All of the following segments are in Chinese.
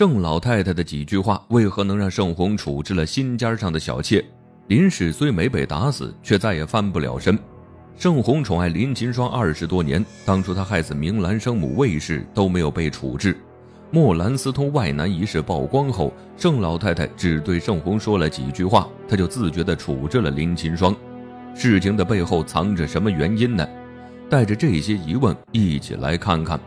郑老太太的几句话，为何能让盛红处置了心尖上的小妾？林氏虽没被打死，却再也翻不了身。盛红宠爱林秦霜二十多年，当初他害死明兰生母魏氏都没有被处置。莫兰私通外男一事曝光后，盛老太太只对盛红说了几句话，他就自觉地处置了林秦霜。事情的背后藏着什么原因呢？带着这些疑问，一起来看看。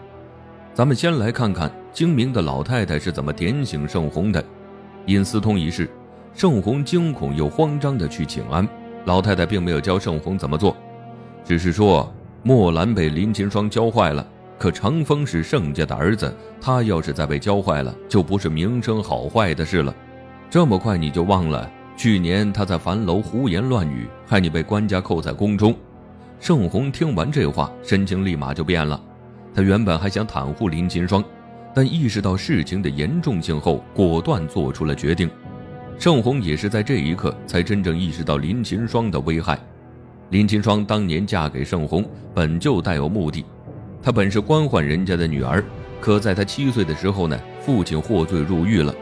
咱们先来看看精明的老太太是怎么点醒盛红的。因私通一事，盛红惊恐又慌张地去请安。老太太并没有教盛红怎么做。只是说墨兰被林秦霜教坏了，可长风是盛家的儿子，他要是再被教坏了，就不是名声好坏的事了。这么快你就忘了去年他在樊楼胡言乱语，害你被官家扣在宫中？盛红听完这话，神情立马就变了。他原本还想袒护林秦霜，但意识到事情的严重性后，果断做出了决定。盛红也是在这一刻才真正意识到林秦霜的危害。林秦霜当年嫁给盛红，本就带有目的。她本是官宦人家的女儿，可在她七岁的时候呢，父亲获罪入狱了。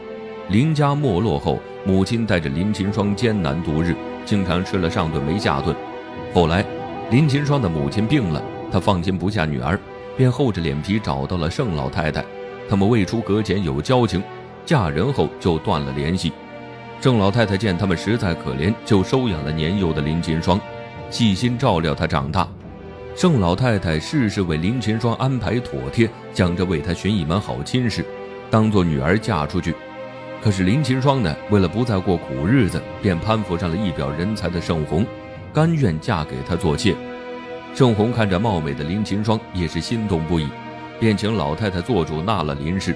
林家没落后，母亲带着林秦霜艰难度日，经常吃了上顿没下顿。后来，林秦霜的母亲病了，她放心不下女儿，便厚着脸皮找到了盛老太太。他们未出阁前有交情，嫁人后就断了联系。盛老太太见他们实在可怜，就收养了年幼的林秦霜。细心照料他长大，盛老太太事事为林秦霜安排妥帖，想着为他寻一门好亲事，当做女儿嫁出去。可是林秦霜呢，为了不再过苦日子，便攀附上了一表人才的盛红，甘愿嫁给他做妾。盛红看着貌美的林秦霜，也是心动不已，便请老太太做主纳了林氏。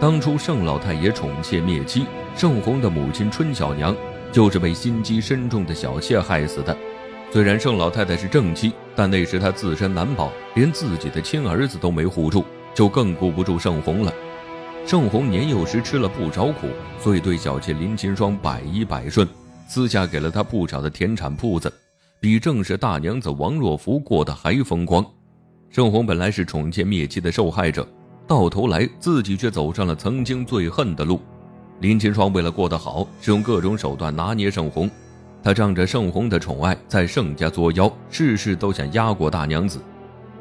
当初盛老太爷宠妾灭妻，盛红的母亲春小娘就是被心机深重的小妾害死的。虽然盛老太太是正妻，但那时她自身难保，连自己的亲儿子都没护住，就更顾不住盛红了。盛红年幼时吃了不少苦，所以对小妾林秦霜百依百顺，私下给了她不少的田产铺子，比正室大娘子王若弗过得还风光。盛红本来是宠妾灭妻的受害者，到头来自己却走上了曾经最恨的路。林秦霜为了过得好，是用各种手段拿捏盛红。他仗着盛红的宠爱，在盛家作妖，事事都想压过大娘子。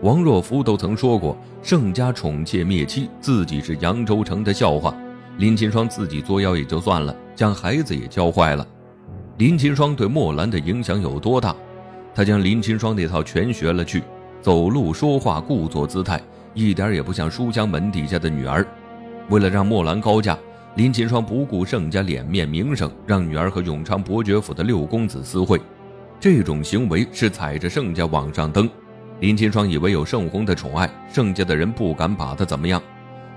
王若弗都曾说过，盛家宠妾灭妻，自己是扬州城的笑话。林秦霜自己作妖也就算了，将孩子也教坏了。林秦霜对墨兰的影响有多大？他将林秦霜那套全学了去，走路说话故作姿态，一点也不像书香门第下的女儿。为了让墨兰高价。林秦霜不顾盛家脸面名声，让女儿和永昌伯爵府的六公子私会，这种行为是踩着盛家往上登。林秦霜以为有盛红的宠爱，盛家的人不敢把他怎么样，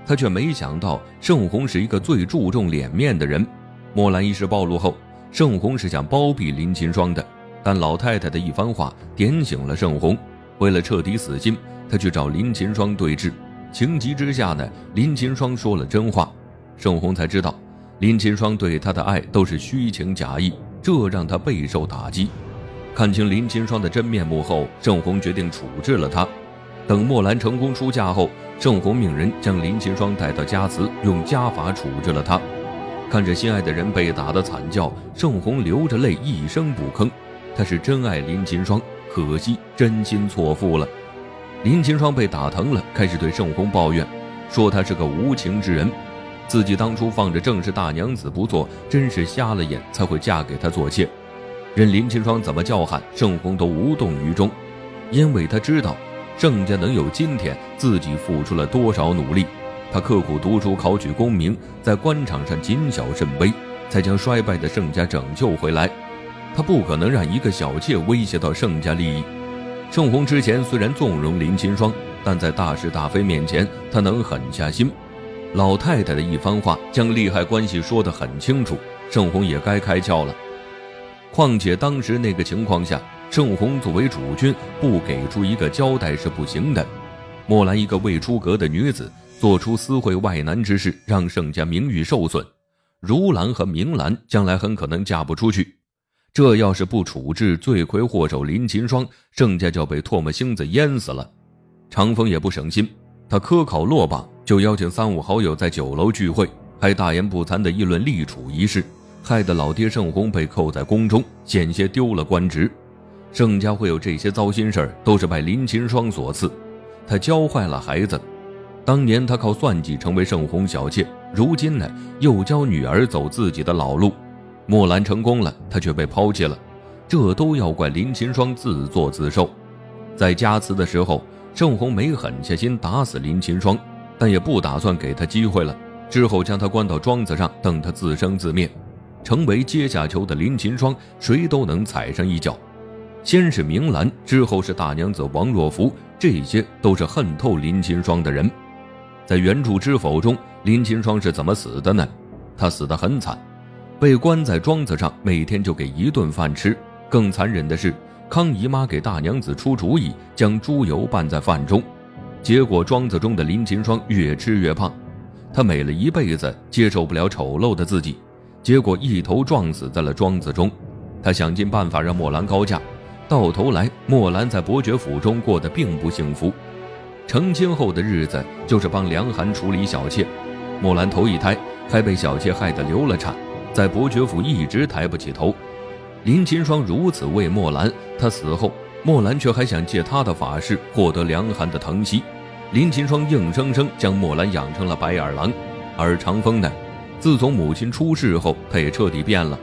他却没想到盛红是一个最注重脸面的人。墨兰一事暴露后，盛红是想包庇林秦霜的，但老太太的一番话点醒了盛红，为了彻底死心，他去找林秦霜对峙。情急之下呢，林秦霜说了真话。盛红才知道，林秦霜对他的爱都是虚情假意，这让他备受打击。看清林秦霜的真面目后，盛红决定处置了他。等墨兰成功出嫁后，盛红命人将林秦霜带到家祠，用家法处置了他。看着心爱的人被打得惨叫，盛红流着泪一声不吭。他是真爱林秦霜，可惜真心错付了。林秦霜被打疼了，开始对盛红抱怨，说他是个无情之人。自己当初放着正室大娘子不做，真是瞎了眼，才会嫁给他做妾。任林清霜怎么叫喊，盛红都无动于衷，因为他知道盛家能有今天，自己付出了多少努力。他刻苦读书，考取功名，在官场上谨小慎微，才将衰败的盛家拯救回来。他不可能让一个小妾威胁到盛家利益。盛红之前虽然纵容林清霜，但在大是大非面前，他能狠下心。老太太的一番话将利害关系说得很清楚，盛红也该开窍了。况且当时那个情况下，盛红作为主君，不给出一个交代是不行的。莫兰一个未出阁的女子，做出私会外男之事，让盛家名誉受损。如兰和明兰将来很可能嫁不出去。这要是不处置罪魁祸首林琴霜，盛家就要被唾沫星子淹死了。长风也不省心。他科考落榜，就邀请三五好友在酒楼聚会，还大言不惭地议论立储一事，害得老爹盛红被扣在宫中，险些丢了官职。盛家会有这些糟心事儿，都是拜林琴霜所赐。他教坏了孩子。当年他靠算计成为盛红小妾，如今呢又教女儿走自己的老路。墨兰成功了，他却被抛弃了，这都要怪林秦霜自作自受。在加词的时候，盛红没狠下心打死林秦霜，但也不打算给他机会了。之后将他关到庄子上，等他自生自灭，成为阶下囚的林秦霜，谁都能踩上一脚。先是明兰，之后是大娘子王若弗，这些都是恨透林秦霜的人。在原著知否中，林秦霜是怎么死的呢？他死得很惨，被关在庄子上，每天就给一顿饭吃。更残忍的是，康姨妈给大娘子出主意，将猪油拌在饭中，结果庄子中的林秦霜越吃越胖。她美了一辈子，接受不了丑陋的自己，结果一头撞死在了庄子中。她想尽办法让墨兰高嫁。到头来，墨兰在伯爵府中过得并不幸福。成亲后的日子就是帮梁寒处理小妾。墨兰头一胎还被小妾害得流了产，在伯爵府一直抬不起头。林秦霜如此为墨兰，他死后，墨兰却还想借他的法事获得梁寒的疼惜。林秦霜硬生生将墨兰养成了白眼狼。而长风呢？自从母亲出事后，他也彻底变了。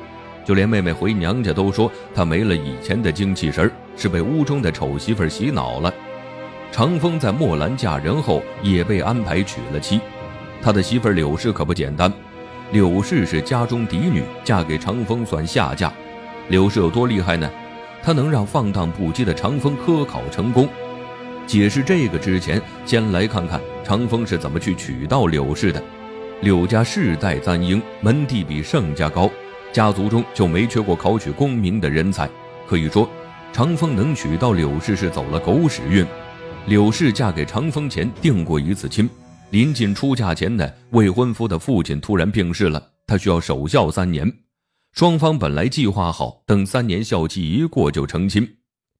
就连妹妹回娘家都说她没了以前的精气神是被屋中的丑媳妇洗脑了。长风在墨兰嫁人后也被安排娶了妻，他的媳妇柳氏可不简单。柳氏是家中嫡女，嫁给长风算下嫁。柳氏有多厉害呢？她能让放荡不羁的长风科考成功。解释这个之前，先来看看长风是怎么去娶到柳氏的。柳家世代簪缨，门第比盛家高。家族中就没缺过考取功名的人才，可以说，长风能娶到柳氏是走了狗屎运。柳氏嫁给长风前定过一次亲，临近出嫁前呢，未婚夫的父亲突然病逝了，他需要守孝三年。双方本来计划好，等三年孝期一过就成亲，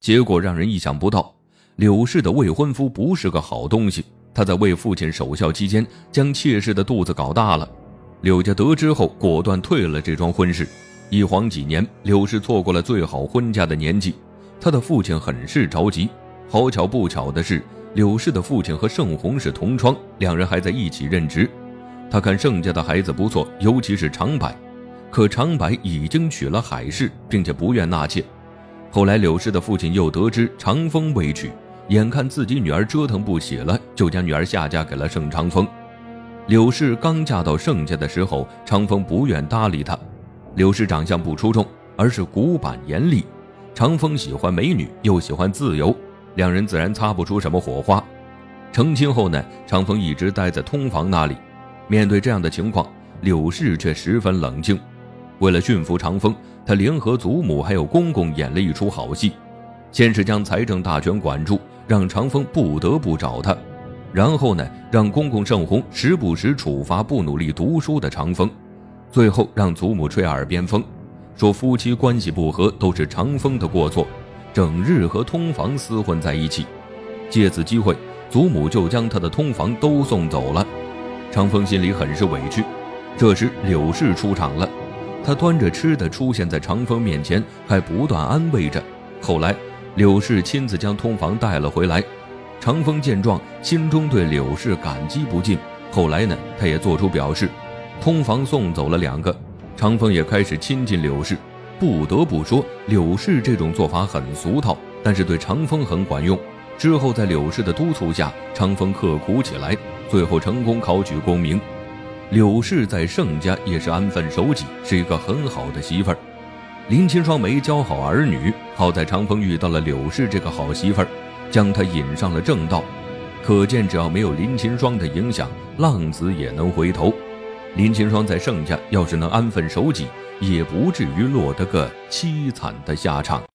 结果让人意想不到，柳氏的未婚夫不是个好东西，他在为父亲守孝期间，将妾室的肚子搞大了。柳家得知后，果断退了这桩婚事。一晃几年，柳氏错过了最好婚嫁的年纪，他的父亲很是着急。好巧不巧的是，柳氏的父亲和盛红是同窗，两人还在一起任职。他看盛家的孩子不错，尤其是长柏，可长柏已经娶了海氏，并且不愿纳妾。后来，柳氏的父亲又得知长风未娶，眼看自己女儿折腾不起了，就将女儿下嫁给了盛长风。柳氏刚嫁到盛家的时候，长风不愿搭理她。柳氏长相不出众，而是古板严厉。长风喜欢美女，又喜欢自由，两人自然擦不出什么火花。成亲后呢，长风一直待在通房那里。面对这样的情况，柳氏却十分冷静。为了驯服长风，他联合祖母还有公公演了一出好戏。先是将财政大权管住，让长风不得不找他。然后呢，让公公盛红时不时处罚不努力读书的长风，最后让祖母吹耳边风，说夫妻关系不和都是长风的过错，整日和通房厮混在一起。借此机会，祖母就将他的通房都送走了。长风心里很是委屈。这时柳氏出场了，他端着吃的出现在长风面前，还不断安慰着。后来，柳氏亲自将通房带了回来。长风见状，心中对柳氏感激不尽。后来呢，他也做出表示，通房送走了两个，长风也开始亲近柳氏。不得不说，柳氏这种做法很俗套，但是对长风很管用。之后在柳氏的督促下，长风刻苦起来，最后成功考取功名。柳氏在盛家也是安分守己，是一个很好的媳妇儿。林清霜没教好儿女，好在长风遇到了柳氏这个好媳妇儿。将他引上了正道，可见只要没有林清霜的影响，浪子也能回头。林清霜在盛家要是能安分守己，也不至于落得个凄惨的下场。